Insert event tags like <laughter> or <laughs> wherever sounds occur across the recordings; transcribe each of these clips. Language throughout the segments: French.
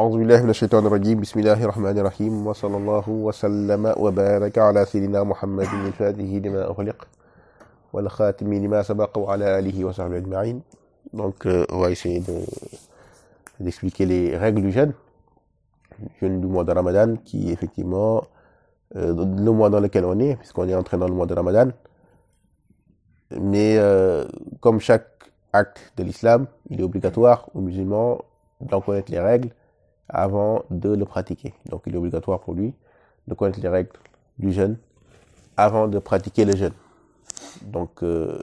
أعوذ بالله من الشيطان الرجيم بسم الله الرحمن الرحيم وصلى الله وسلم وبارك على سيدنا محمد الفاتح لما أغلق والخاتم لما سبق وعلى آله وصحبه أجمعين Donc, euh, on va essayer de, d'expliquer les règles du jeûne, jeûne du mois de Ramadan, qui effectivement euh, le mois dans lequel on est, puisqu'on est entré dans le mois de Ramadan. Mais euh, comme chaque acte de l'islam, il est obligatoire aux musulmans d'en connaître les règles avant de le pratiquer. Donc il est obligatoire pour lui de connaître les règles du jeûne avant de pratiquer le jeûne. Donc euh,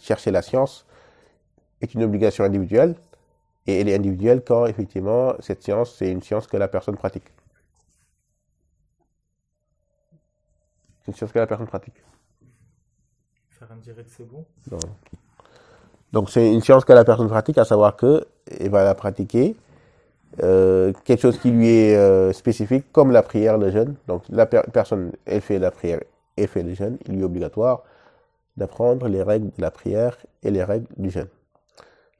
chercher la science est une obligation individuelle et elle est individuelle quand effectivement cette science c'est une science que la personne pratique. C'est une science que la personne pratique. Faire un direct, c'est bon? Non. Donc c'est une science que la personne pratique, à savoir que elle va la pratiquer euh, quelque chose qui lui est euh, spécifique, comme la prière, le jeûne. Donc la per personne, elle fait la prière et fait le jeûne. Il lui est obligatoire d'apprendre les règles de la prière et les règles du jeûne.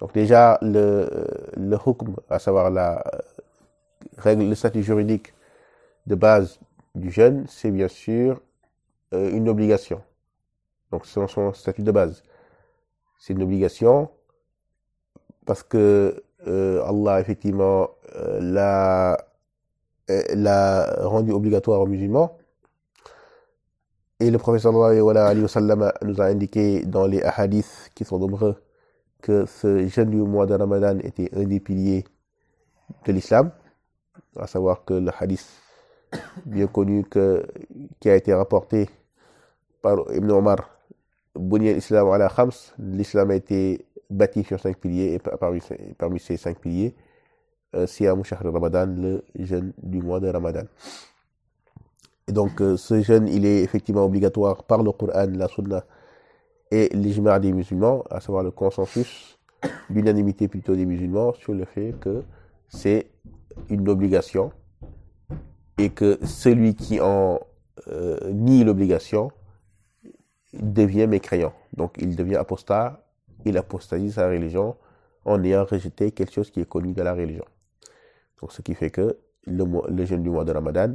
Donc déjà le le hukm, à savoir la règle, le statut juridique de base du jeûne, c'est bien sûr euh, une obligation. Donc c'est son statut de base. C'est une obligation parce que euh, Allah effectivement euh, l'a l'a rendu obligatoire aux musulmans. Et le prophète sallallahu alayhi wa sallam nous a indiqué dans les hadiths qui sont nombreux que ce jeûne du mois de Ramadan était un des piliers de l'islam, à savoir que le hadith bien connu que, qui a été rapporté par Ibn Omar, l'islam ala khams, l'islam a été bâti sur cinq piliers et parmi, ces cinq piliers, euh, Siyam Shahr Ramadan, le jeûne du mois de Ramadan. Et donc euh, ce jeûne, il est effectivement obligatoire par le Coran, la Sunna et l'ijma' des musulmans, à savoir le consensus, l'unanimité plutôt des musulmans sur le fait que c'est une obligation et que celui qui en euh, nie l'obligation devient mécréant. Donc il devient apostat, il apostasie sa religion en ayant rejeté quelque chose qui est connu de la religion. Donc ce qui fait que le, le jeûne du mois de Ramadan,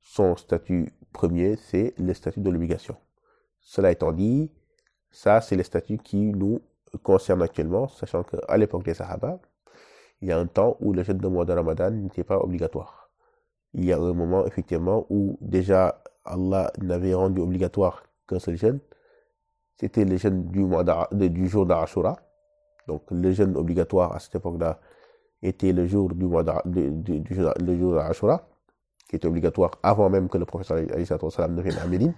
son statut premier, c'est le statut de l'obligation. Cela étant dit, ça c'est le statut qui nous concerne actuellement, sachant qu'à l'époque des Sahaba, il y a un temps où le jeûne du mois de Ramadan n'était pas obligatoire. Il y a un moment effectivement où déjà Allah n'avait rendu obligatoire qu'un seul jeûne, c'était le jeûne du, jour d'Ashura. Donc le jeûne obligatoire à cette époque-là était le jour du mois du, jour d'Ashura, qui était obligatoire avant même que le prophète ne vienne à Médine.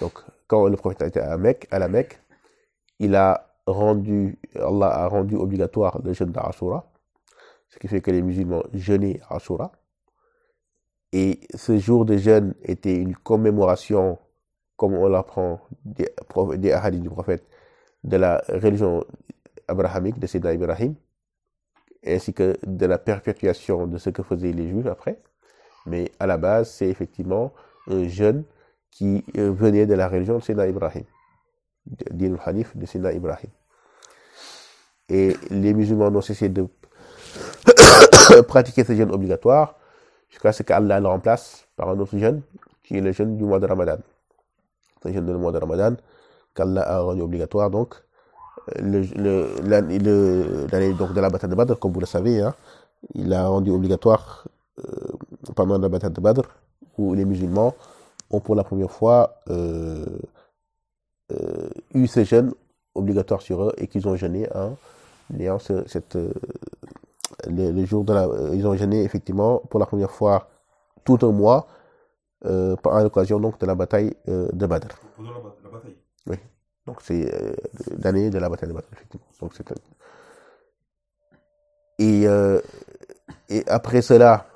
Donc quand le prophète était à, à la Mecque, il a rendu, Allah a rendu obligatoire le jeûne d'Ashura, ce qui fait que les musulmans jeûnaient Ashura. Et ce jour de jeûne était une commémoration comme on l'apprend des, des hadiths du prophète, de la religion abrahamique de Sédna Ibrahim, ainsi que de la perpétuation de ce que faisaient les Juifs après. Mais à la base, c'est effectivement un jeune qui venait de la religion de Sédna Ibrahim, Din Hanif de Sédna Ibrahim. Et les musulmans n'ont cessé de <coughs> pratiquer ce jeûne obligatoire jusqu'à ce qu'Allah le remplace par un autre jeûne, qui est le jeûne du mois de Ramadan le jeûne du mois de Ramadan, qu'Allah a rendu obligatoire donc. L'année le, le, donc de la bataille de Badr, comme vous le savez, hein, il a rendu obligatoire euh, pendant la bataille de Badr, où les musulmans ont pour la première fois euh, euh, eu ce jeûne obligatoire sur eux et qu'ils ont jeûné en ayant ce, cette, le, le, jour de la, ils ont jeûné effectivement pour la première fois tout un mois euh, à l'occasion donc de la bataille euh, de Badr. Pendant la, la, bataille Oui. Donc c'est euh, l'année de la bataille de Badr, effectivement. Donc c'est et, euh, et après cela,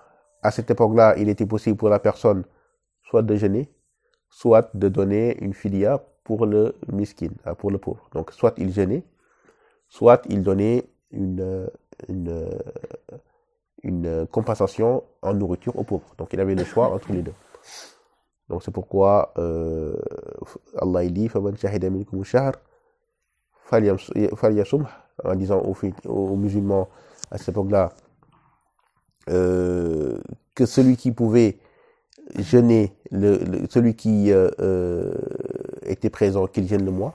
à cette époque-là, il était possible pour la personne soit de jeûner, soit de donner une filia pour le miskin, pour le pauvre. Donc soit il jeûnait, soit il donnait une, une, une compensation en nourriture aux pauvres. Donc il avait le choix entre les deux. Donc c'est pourquoi euh, Allah il dit فَمَنْ شَهِدَ مِنْكُمُ الشَّهْرَ فَلْيَصُمْهُ en disant aux, aux, musulmans à cette époque-là euh, que celui qui pouvait jeûner, le, le- celui qui euh, euh, était présent, qu'il jeûne le mois.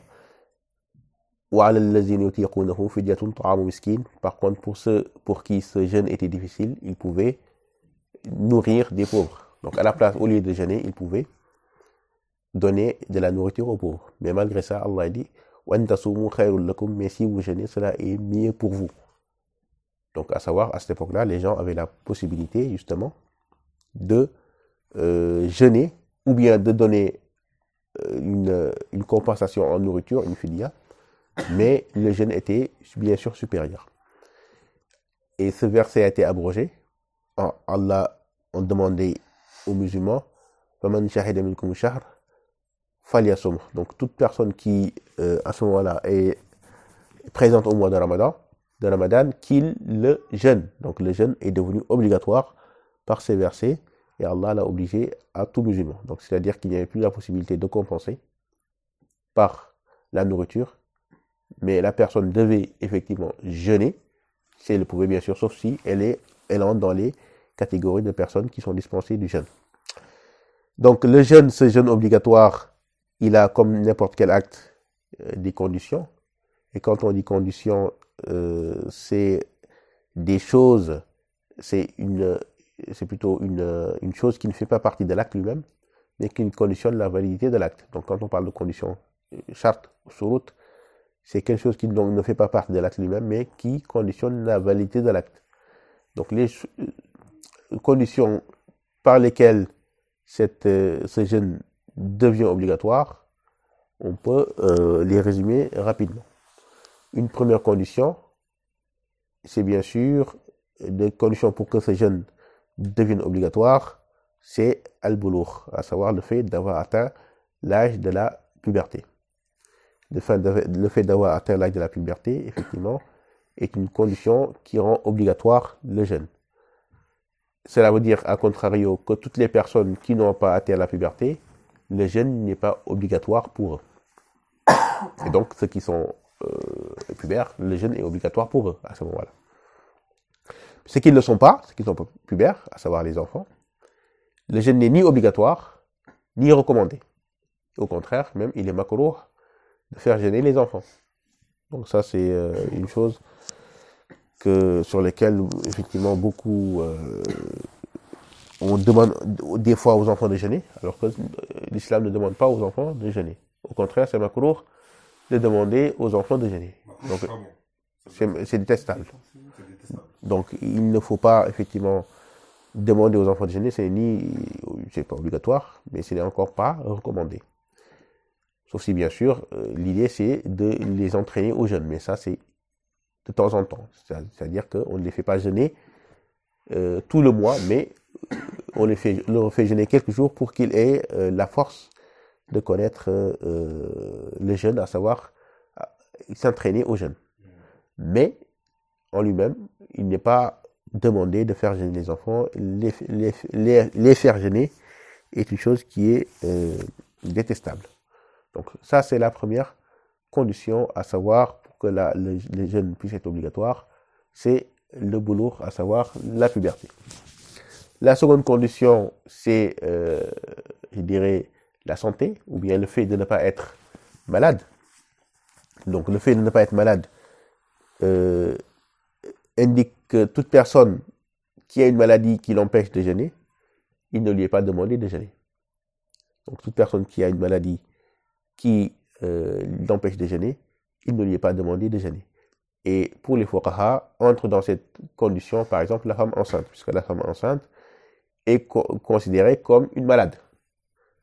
وعلى الذين يطيقونه فدية طعام مسكين. Par contre, pour ceux pour qui ce jeûne était difficile, ils pouvaient nourrir des pauvres. Donc à la place, au lieu de jeûner, il pouvait donner de la nourriture aux pauvres. Mais malgré ça, Allah dit mais si vous jeûnez, cela est mieux pour vous. Donc à savoir, à cette époque-là, les gens avaient la possibilité justement de euh, jeûner ou bien de donner euh, une, compensation en nourriture, une filia, mais le jeûne était bien sûr supérieur. Et ce verset a été abrogé. Allah, on demandait aux musulmans, donc toute personne qui, euh, à ce moment-là, est présente au mois de Ramadan, de Ramadan, qu'il le jeûne. Donc le jeûne est devenu obligatoire par ces versets, et Allah l'a obligé à tout musulman. Donc c'est-à-dire qu'il n'y avait plus la possibilité de compenser par la nourriture, mais la personne devait effectivement jeûner, si elle le pouvait bien sûr, sauf si elle est, elle entre dans les catégories de personnes qui sont dispensées du jeûne. Donc le jeûne, ce jeûne obligatoire, il a comme n'importe quel acte euh, des conditions. Et quand on dit conditions, euh, c'est des choses, c'est une, c'est plutôt une, une chose qui ne fait pas partie de l'acte lui-même, mais qui conditionne la validité de l'acte. Donc quand on parle de conditions, euh, charte, surut, c'est quelque chose qui donc ne fait pas partie de l'acte lui-même, mais qui conditionne la validité de l'acte. Donc les conditions par lesquelles cette, euh, ce jeûne devient obligatoire, on peut euh, les résumer rapidement. Une première condition, c'est bien sûr, des conditions pour que ce jeûne devienne obligatoire, c'est al-boulour, à savoir le fait d'avoir atteint l'âge de la puberté. Le fait d'avoir- atteint l'âge de la puberté, effectivement, est une condition qui rend obligatoire le jeûne. Cela veut dire, à contrario, que toutes les personnes qui n'ont pas atteint la puberté, le jeûne n'est pas obligatoire pour eux. Et donc, ceux qui sont euh, pubères, le jeûne est obligatoire pour eux à ce moment-là. Ceux qui ne le sont pas, ceux qui sont pubères, à savoir les enfants, le jeûne n'est ni obligatoire, ni recommandé. Au contraire, même, il est makruh de faire jeûner les enfants. Donc ça, c'est euh, une chose que, sur lesquelles, effectivement, beaucoup... euh, on demande des fois aux enfants de jeûner, alors que euh, l'islam ne demande pas aux enfants de jeûner. Au contraire, c'est makruh de demander aux enfants de jeûner. Donc, détestable. C'est détestable. Donc, il ne faut pas effectivement demander aux enfants de jeûner, c'est ni, c'est pas obligatoire, mais ce n'est encore pas recommandé. Sauf si, bien sûr, euh, l'idée c'est de les entraîner au jeûne, mais ça c'est de temps en temps. C'est- C'est-à-dire qu'on ne les fait pas jeûner euh, tout le mois, mais euh, on les fait, leur fait jeûner quelques jours pour qu'ils aient euh, la force de connaître euh, le jeûne, à savoir s'entraîner au jeûne. Mais en lui-même, il n'est pas demandé de faire jeûner les enfants. Les, les, les, les faire jeûner est une chose qui est détestable. Donc ça, c'est la première condition à savoir que la, le, le jeûne puisse être obligatoire, c'est le boulot, à savoir la puberté. La seconde condition, c'est, euh, je dirais, la santé, ou bien le fait de ne pas être malade. Donc le fait de ne pas être malade euh, indique que toute personne qui a une maladie qui l'empêche de jeûner, il ne lui est pas demandé de jeûner. Donc toute personne qui a une maladie qui euh, l'empêche de jeûner, il ne lui est pas demandé de jeûner. Et pour les fuqaha, entre dans cette condition, par exemple, la femme enceinte, puisque la femme enceinte est co- considérée comme une malade.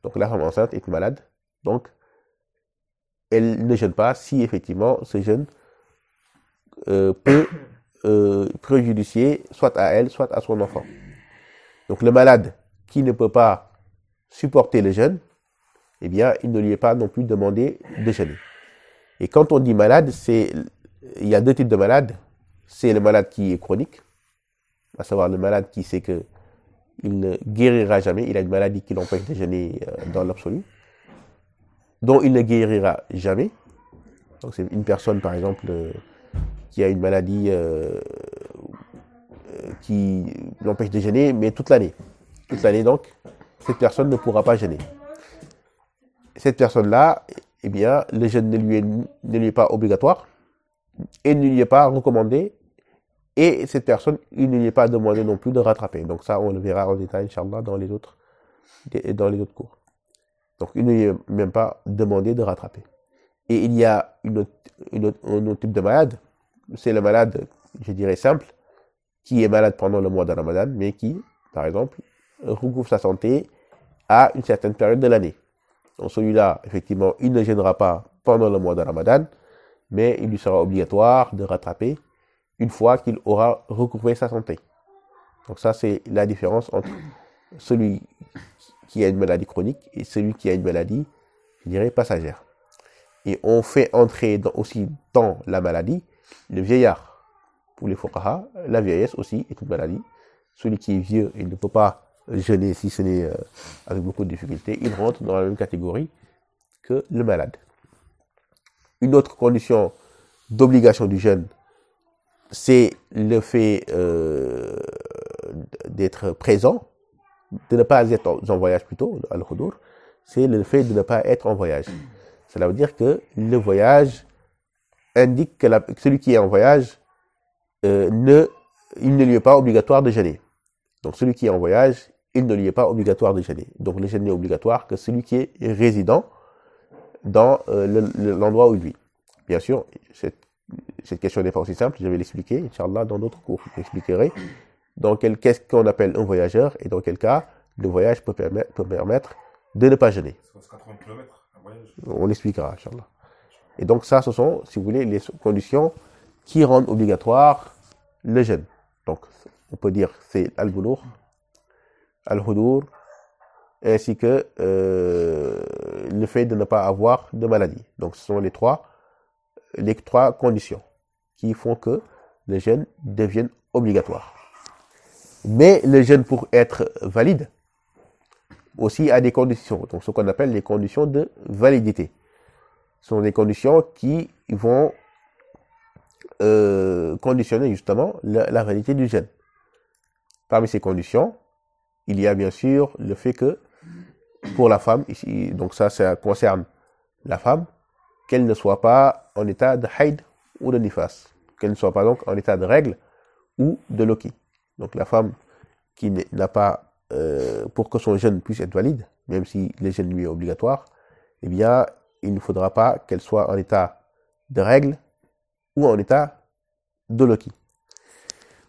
Donc la femme enceinte est malade, donc elle ne jeûne pas si effectivement ce jeûne euh, peut euh, préjudicier soit à elle, soit à son enfant. Donc le malade qui ne peut pas supporter le jeûne, eh bien, il ne lui est pas non plus demandé de jeûner. Et quand on dit malade, c'est il y a deux types de malades. C'est le malade qui est chronique, à savoir le malade qui sait que il ne guérira jamais, il a une maladie qui l'empêche de jeûner euh, dans l'absolu, dont il ne guérira jamais. Donc c'est une personne, par exemple, euh, qui a une maladie euh, qui l'empêche de jeûner, mais toute l'année. Toute l'année, donc, cette personne ne pourra pas jeûner. Cette personne-là, eh bien, le jeûne ne lui, est, ne lui est pas obligatoire et ne lui est pas recommandé. Et cette personne, il ne lui est pas demandé non plus de rattraper. Donc ça, on le verra en détail, Inch'Allah, dans les autres, dans les autres cours. Donc, il ne lui est même pas demandé de rattraper. Et il y a une autre, un autre type de malade, c'est le malade, je dirais simple, qui est malade pendant le mois de Ramadan, mais qui, par exemple, recouvre sa santé à une certaine période de l'année. Donc celui-là, effectivement, il ne gênera pas pendant le mois de Ramadan, mais il lui sera obligatoire de rattraper une fois qu'il aura recouvré sa santé. Donc ça, c'est la différence entre celui qui a une maladie chronique et celui qui a une maladie, je dirais, passagère. Et on fait entrer aussi dans la maladie le vieillard. Pour les fuqaha, la vieillesse aussi est une maladie. Celui qui est vieux, il ne peut pas jeûner si ce n'est euh, avec beaucoup de difficultés. Il rentre dans la même catégorie que le malade. Une autre condition d'obligation du jeûne, c'est le fait euh, d'être présent, de ne pas être en voyage plutôt, al-khudur, c'est le fait de ne pas être en voyage. Cela veut dire que le voyage indique que celui qui est en voyage, euh, ne, il ne lui est pas obligatoire de jeûner. Donc celui qui est en voyage, il ne lui est pas obligatoire de jeûner. Donc le jeûne n'est obligatoire que celui qui est résident dans euh, l'endroit le, où il vit. Bien sûr, cette, cette question n'est pas aussi simple, je vais l'expliquer, Inch'Allah, dans d'autres cours, j'expliquerai dans quel qu'est-ce qu'on appelle un voyageur et dans quel cas le voyage peut permettre, peut permettre de ne pas jeûner. 80 km, un voyage. On l'expliquera, Inch'Allah. Et donc ça, ce sont, si vous voulez, les conditions qui rendent obligatoire le jeûne. Donc, on peut dire c'est al-boulour, al-hudur, ainsi que euh, le fait de ne pas avoir de maladie. Donc, ce sont les trois, les trois conditions qui font que le jeûne devienne obligatoire. Mais le jeûne, pour être valide, aussi a des conditions. Donc, ce qu'on appelle les conditions de validité sont des conditions qui vont euh, conditionner justement la, la, validité du jeûne. Parmi ces conditions, il y a bien sûr le fait que pour la femme, ici, donc ça, ça concerne la femme, qu'elle ne soit pas en état de haid ou de nifas, qu'elle ne soit pas donc en état de règle ou de loki. Donc la femme qui n'a pas, euh, pour que son jeûne puisse être valide, même si le jeûne lui est obligatoire, eh bien, il ne faudra pas qu'elle soit en état de règle ou en état de loki.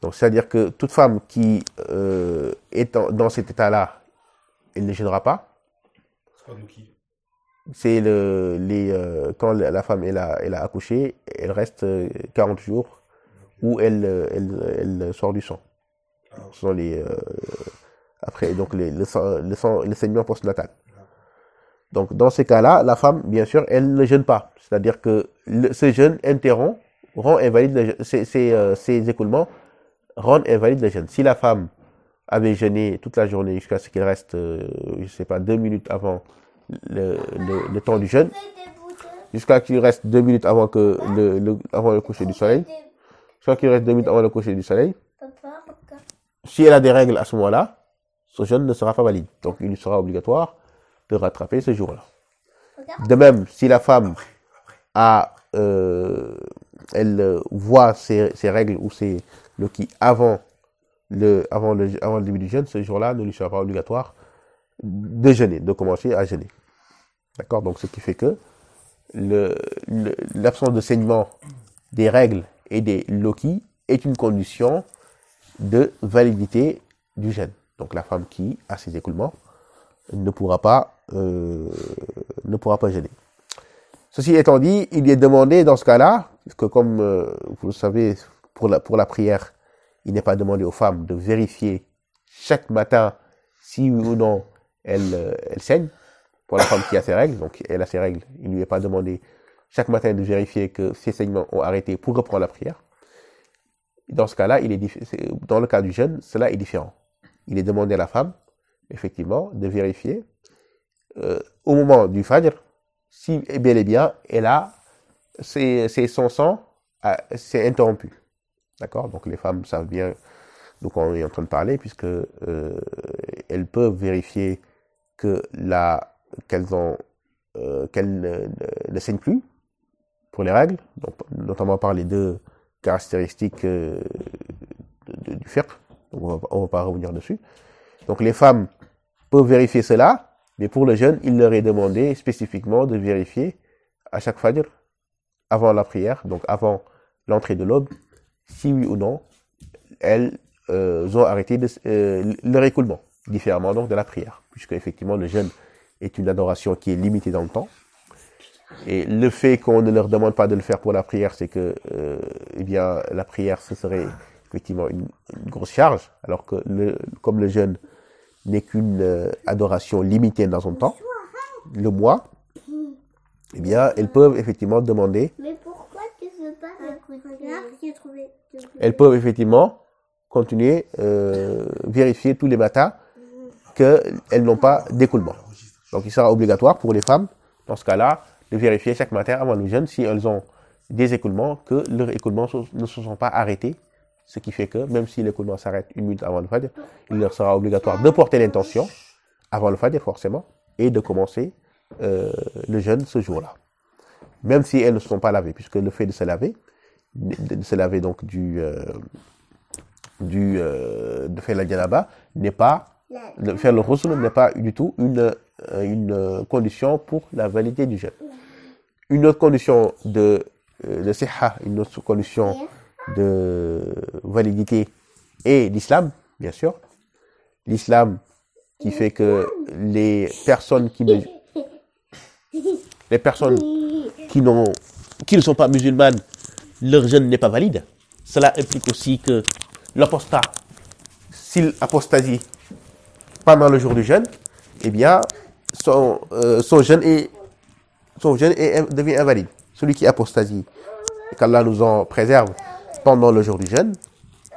Donc, c'est-à-dire que toute femme qui euh, est en, dans cet état-là, elle ne gênera pas. C'est le, les, euh, quand la femme elle a, elle a accouché, elle reste 40 euh, jours où elle, elle, elle sort du sang. Ah, Ce sont les, euh, après, donc les, le, sang, le, sang, le saignement postnatal. Donc, dans ces cas-là, la femme, bien sûr, elle ne jeûne pas. C'est-à-dire que le, ce jeûne interrompt, rend invalide ces, ces, euh, ces, écoulements, rendent invalide le jeûne. Si la femme avait jeûné toute la journée jusqu'à ce qu'il reste, euh, je sais pas, deux minutes avant le, temps du jeûne, jusqu'à qu'il reste deux minutes avant que le, avant le coucher du soleil, jusqu'à qu'il reste deux minutes avant le coucher du soleil, si elle a des règles à ce moment-là, ce jeûne ne sera pas valide. Donc, il sera obligatoire de rattraper ce jour-là. De même, si la femme a, euh, elle voit ses, ses, règles ou ses le qui avant le, avant le, avant le début du jeûne, ce jour-là ne lui sera pas obligatoire de jeûner, de commencer à jeûner. D'accord? Donc, ce qui fait que l'absence de saignement des règles et des loki est une condition de validité du jeûne. Donc, la femme qui a ses écoulements ne pourra pas euh, ne pourra pas gêner. Ceci étant dit, il est demandé dans ce cas-là, que comme euh, vous le savez, pour la, prière, il n'est pas demandé aux femmes de vérifier chaque matin si ou non elle, euh, elle saigne. Pour la femme qui a ses règles, donc elle a ses règles, il ne lui est pas demandé chaque matin de vérifier que ses saignements ont arrêté pour reprendre la prière. Dans ce cas-là, il est, dans le cas du jeûne, cela est différent. Il est demandé à la femme, effectivement, de vérifier euh, au moment du Fajr, si bel et bien elle a, c'est son sang s'est interrompu. D'accord? Donc les femmes savent bien donc on est en train de parler, puisque euh, elles peuvent vérifier que la qu'elles ont euh, qu'elles ne, ne, saignent plus pour les règles, donc, notamment par les deux caractéristiques euh, de, de, du FERP. Donc on va, on va pas revenir dessus. Donc les femmes peuvent vérifier cela, mais pour le jeune, il leur est demandé spécifiquement de vérifier à chaque fajr, avant la prière, donc avant l'entrée de l'aube, si oui ou non, elles euh, ont arrêté de, euh, leur écoulement, différemment donc de la prière, puisque effectivement le jeûne est une adoration qui est limitée dans le temps. Et le fait qu'on ne leur demande pas de le faire pour la prière, c'est que, euh, eh bien, la prière, ce serait effectivement une, grosse charge, alors que comme le jeûne n'est qu'une euh, adoration limitée dans son temps, le mois, eh bien, elles peuvent effectivement demander. Mais pourquoi tu veux pas m'écouter Elles peuvent effectivement continuer, euh, vérifier tous les matins qu'elles n'ont pas d'écoulement. Donc, il sera obligatoire pour les femmes, dans ce cas-là, de vérifier chaque matin avant le jeûne si elles ont des écoulements, que leurs écoulements ne se sont pas arrêtés. Ce qui fait que, même si l'écoulement s'arrête une minute avant le fajr, il leur sera obligatoire de porter l'intention avant le fajr, forcément, et de commencer euh, le jeûne ce jour-là. Même si elles ne sont pas lavées, puisque le fait de se laver, de se laver donc du, euh, du euh, de faire la djanaba n'est pas de faire le ghusl n'est pas du tout une une condition pour la validité du jeûne. Une autre condition de de siha, une autre condition de validité est l'islam, bien sûr. L'islam qui fait que les personnes qui les personnes qui, qui ne sont pas musulmanes, leur jeûne n'est pas valide. Cela implique aussi que l'apostat, s'il apostasie pendant le jour du jeûne, eh bien, son, euh, son jeûne, son jeûne est, devient invalide. Celui qui apostasie, qu'Allah nous en préserve pendant le jour du jeûne,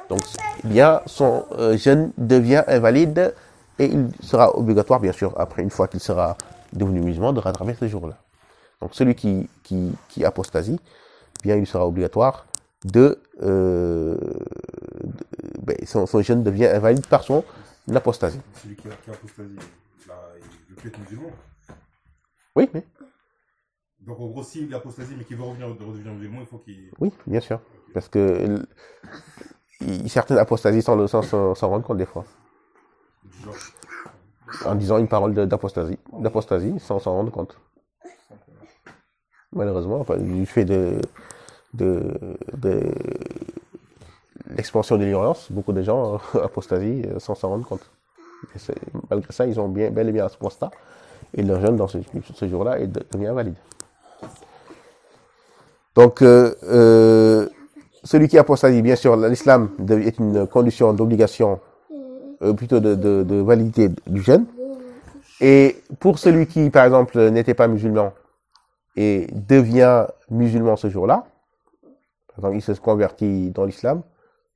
donc, eh bien, son euh, jeûne devient invalide et il sera obligatoire, bien sûr, après, une fois qu'il sera devenu musulman, de rattraper ce jour-là. Donc celui qui, qui, qui apostasie, bien il sera obligatoire de, euh, de ben, son, son jeûne devient invalide par son apostasie. Celui qui, qui apostasie, là, il plus être musulman. Oui, oui. Donc en gros, s'il apostasie mais qu'il veut revenir, redevenir musulman, il faut qu'il. Oui, bien sûr. Parce que il, certaines apostasies sans s'en rendre compte des fois. Genre, En disant une parole d'apostasie, d'apostasie sans s'en rendre compte. Malheureusement, enfin, du fait de, de, de l'expansion de l'ignorance, beaucoup de gens euh, <laughs> apostasient euh, sans s'en rendre compte. Malgré ça, ils ont bien, bel et bien apostat et leur jeûne dans ce, ce jour-là est de- devient invalide. Donc, euh, euh, celui qui apostasie, bien sûr, l'islam est une condition d'obligation, euh, plutôt de, de, de validité du jeûne. Et pour celui qui, par exemple, n'était pas musulman et devient musulman ce jour-là, par exemple, il se convertit dans l'islam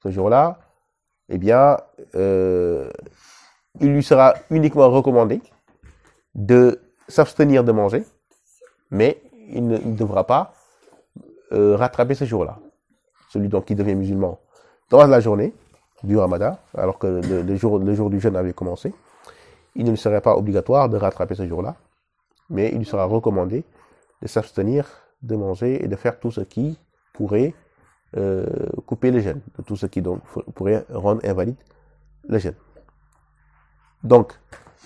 ce jour-là, eh bien, euh, il lui sera uniquement recommandé de s'abstenir de manger, mais il ne devra pas euh, rattraper ce jour-là. Celui donc qui devient musulman dans la journée du ramadan, alors que le, le jour, le jour du jeûne avait commencé, il ne lui serait pas obligatoire de rattraper ce jour-là, mais il lui sera recommandé de s'abstenir de manger et de faire tout ce qui pourrait euh, couper le jeûne, de tout ce qui donc pourrait rendre invalide le jeûne. Donc,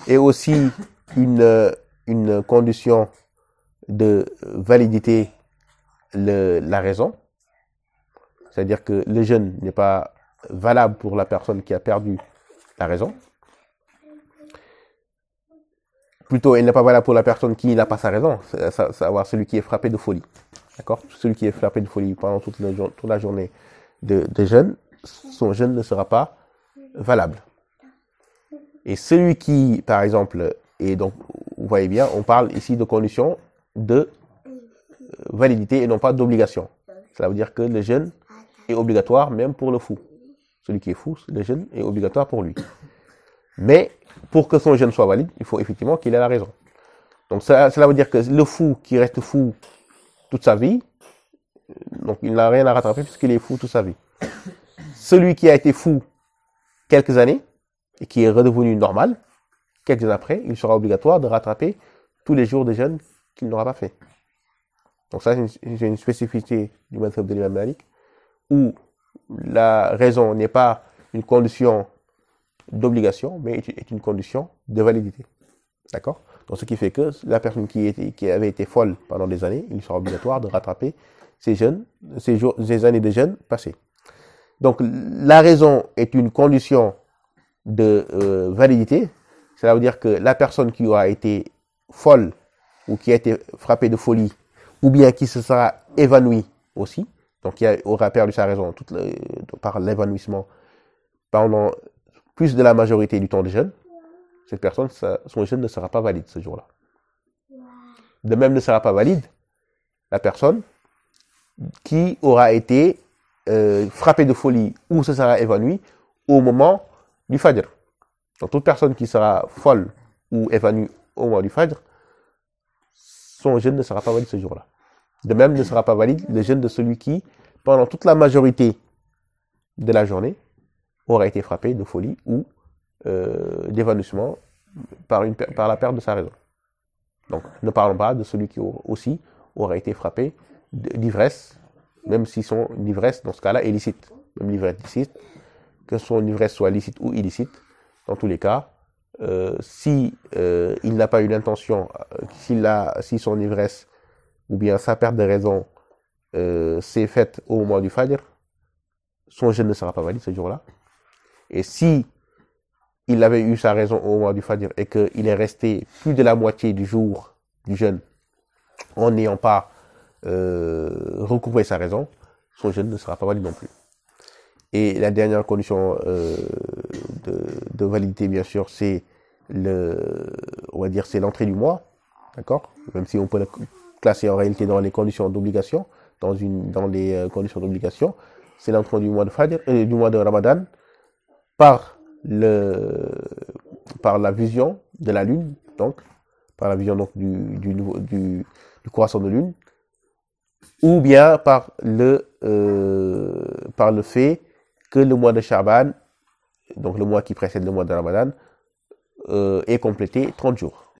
et aussi une, une condition de validité le, la raison, c'est-à-dire que le jeûne n'est pas valable pour la personne qui a perdu la raison. Plutôt, elle n'est pas valable pour la personne qui n'a pas sa raison, savoir celui qui est frappé de folie. D'accord? Celui qui est frappé de folie pendant toute la, jour- toute la journée de, de jeûne, son jeûne ne sera pas valable. Et celui qui, par exemple, et donc, vous voyez bien, on parle ici de conditions de euh, validité et non pas d'obligation. Cela veut dire que le jeûne est obligatoire même pour le fou. Celui qui est fou, le jeûne est obligatoire pour lui. Mais pour que son jeûne soit valide, il faut effectivement qu'il ait la raison. Donc ça, cela veut dire que le fou qui reste fou toute sa vie, donc il n'a rien à rattraper puisqu'il est fou toute sa vie. Celui qui a été fou quelques années et qui est redevenu normal, quelques années après, il sera obligatoire de rattraper tous les jours de jeûne qu'il n'aura pas fait. Donc ça, c'est une, spécificité du madhab de l'imam Malik, où la raison n'est pas une condition d'obligation, mais est une condition de validité. D'accord? Donc ce qui fait que la personne qui, était, qui avait été folle pendant des années, il sera obligatoire de rattraper ces jeunes, ces, années de jeûne passées. Donc la raison est une condition de euh, validité. Cela veut dire que la personne qui aura été folle ou qui a été frappée de folie ou bien qui se sera évanouie aussi, donc qui aura perdu sa raison par l'évanouissement pendant plus de la majorité du temps de jeûne, cette personne, son jeûne ne sera pas valide ce jour-là. De même ne sera pas valide la personne qui aura été euh, frappée de folie ou se sera évanouie au moment du Fajr. Donc toute personne qui sera folle ou évanouie au moment du Fajr, son jeûne ne sera pas valide ce jour-là. De même ne sera pas valide le jeûne de celui qui, pendant toute la majorité de la journée, aura été frappé de folie ou euh, d'évanouissement par, par la perte de sa raison. Donc, ne parlons pas de celui qui au- aussi aura été frappé d'ivresse, même si son ivresse, dans ce cas-là, est licite. Même l'ivresse licite, que son ivresse soit licite ou illicite, dans tous les cas, euh, si euh, il n'a pas eu l'intention, euh, si son ivresse ou bien sa perte de raison s'est faite au moment du Fajr, son jeûne ne sera pas valide ce jour-là. Et si il avait eu sa raison au moment du Fajr et qu'il est resté plus de la moitié du jour du jeûne en n'ayant pas euh, recouvré sa raison, son jeûne ne sera pas valide non plus. Et la dernière condition euh, de, validité, bien sûr, c'est le, on va dire, c'est l'entrée du mois, d'accord? Même si on peut le classer en réalité dans les conditions d'obligation, dans une, dans les euh, conditions d'obligation, c'est l'entrée du mois de Fajr, euh, du mois de Ramadan, par le, par la vision de la lune, donc, par la vision donc du, du, du croissant de lune, ou bien par le, euh, par le fait que le mois de Shaban, donc le mois qui précède le mois de Ramadan, euh, est complété 30 jours.